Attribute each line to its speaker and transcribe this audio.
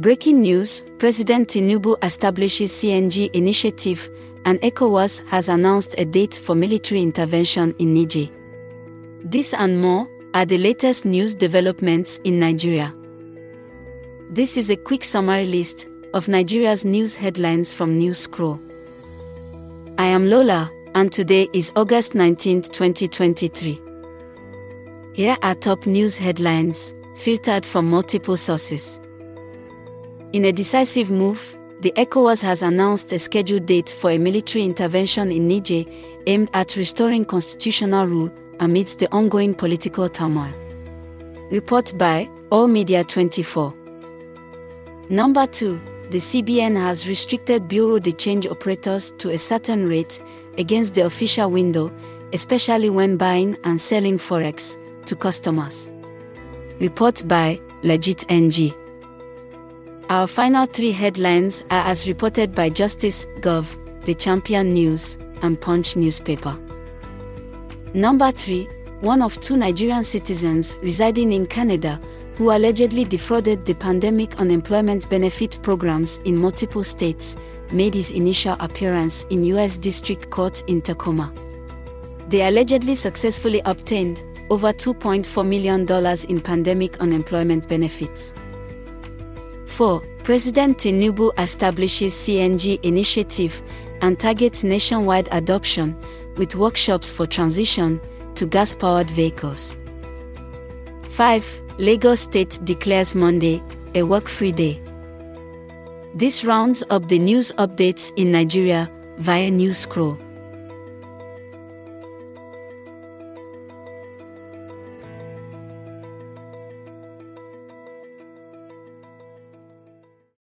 Speaker 1: Breaking news President Tinubu establishes CNG initiative, and ECOWAS has announced a date for military intervention in Niger. This and more are the latest news developments in Nigeria. This is a quick summary list of Nigeria's news headlines from News Scroll. I am Lola, and today is August 19, 2023. Here are top news headlines, filtered from multiple sources. In a decisive move, the ECOWAS has announced a scheduled date for a military intervention in Niger aimed at restoring constitutional rule amidst the ongoing political turmoil. Report by All Media 24. Number 2. The CBN has restricted Bureau de Change operators to a certain rate against the official window, especially when buying and selling forex to customers. Report by Legit NG. Our final three headlines are as reported by Justice Gov, The Champion News, and Punch newspaper. Number 3 One of two Nigerian citizens residing in Canada who allegedly defrauded the pandemic unemployment benefit programs in multiple states, made his initial appearance in U.S. District Court in Tacoma. They allegedly successfully obtained over $2.4 million in pandemic unemployment benefits. 4. President Tinubu establishes CNG initiative and targets nationwide adoption with workshops for transition to gas powered vehicles. 5. Lagos State declares Monday a work free day. This rounds up the news updates in Nigeria via News Scroll.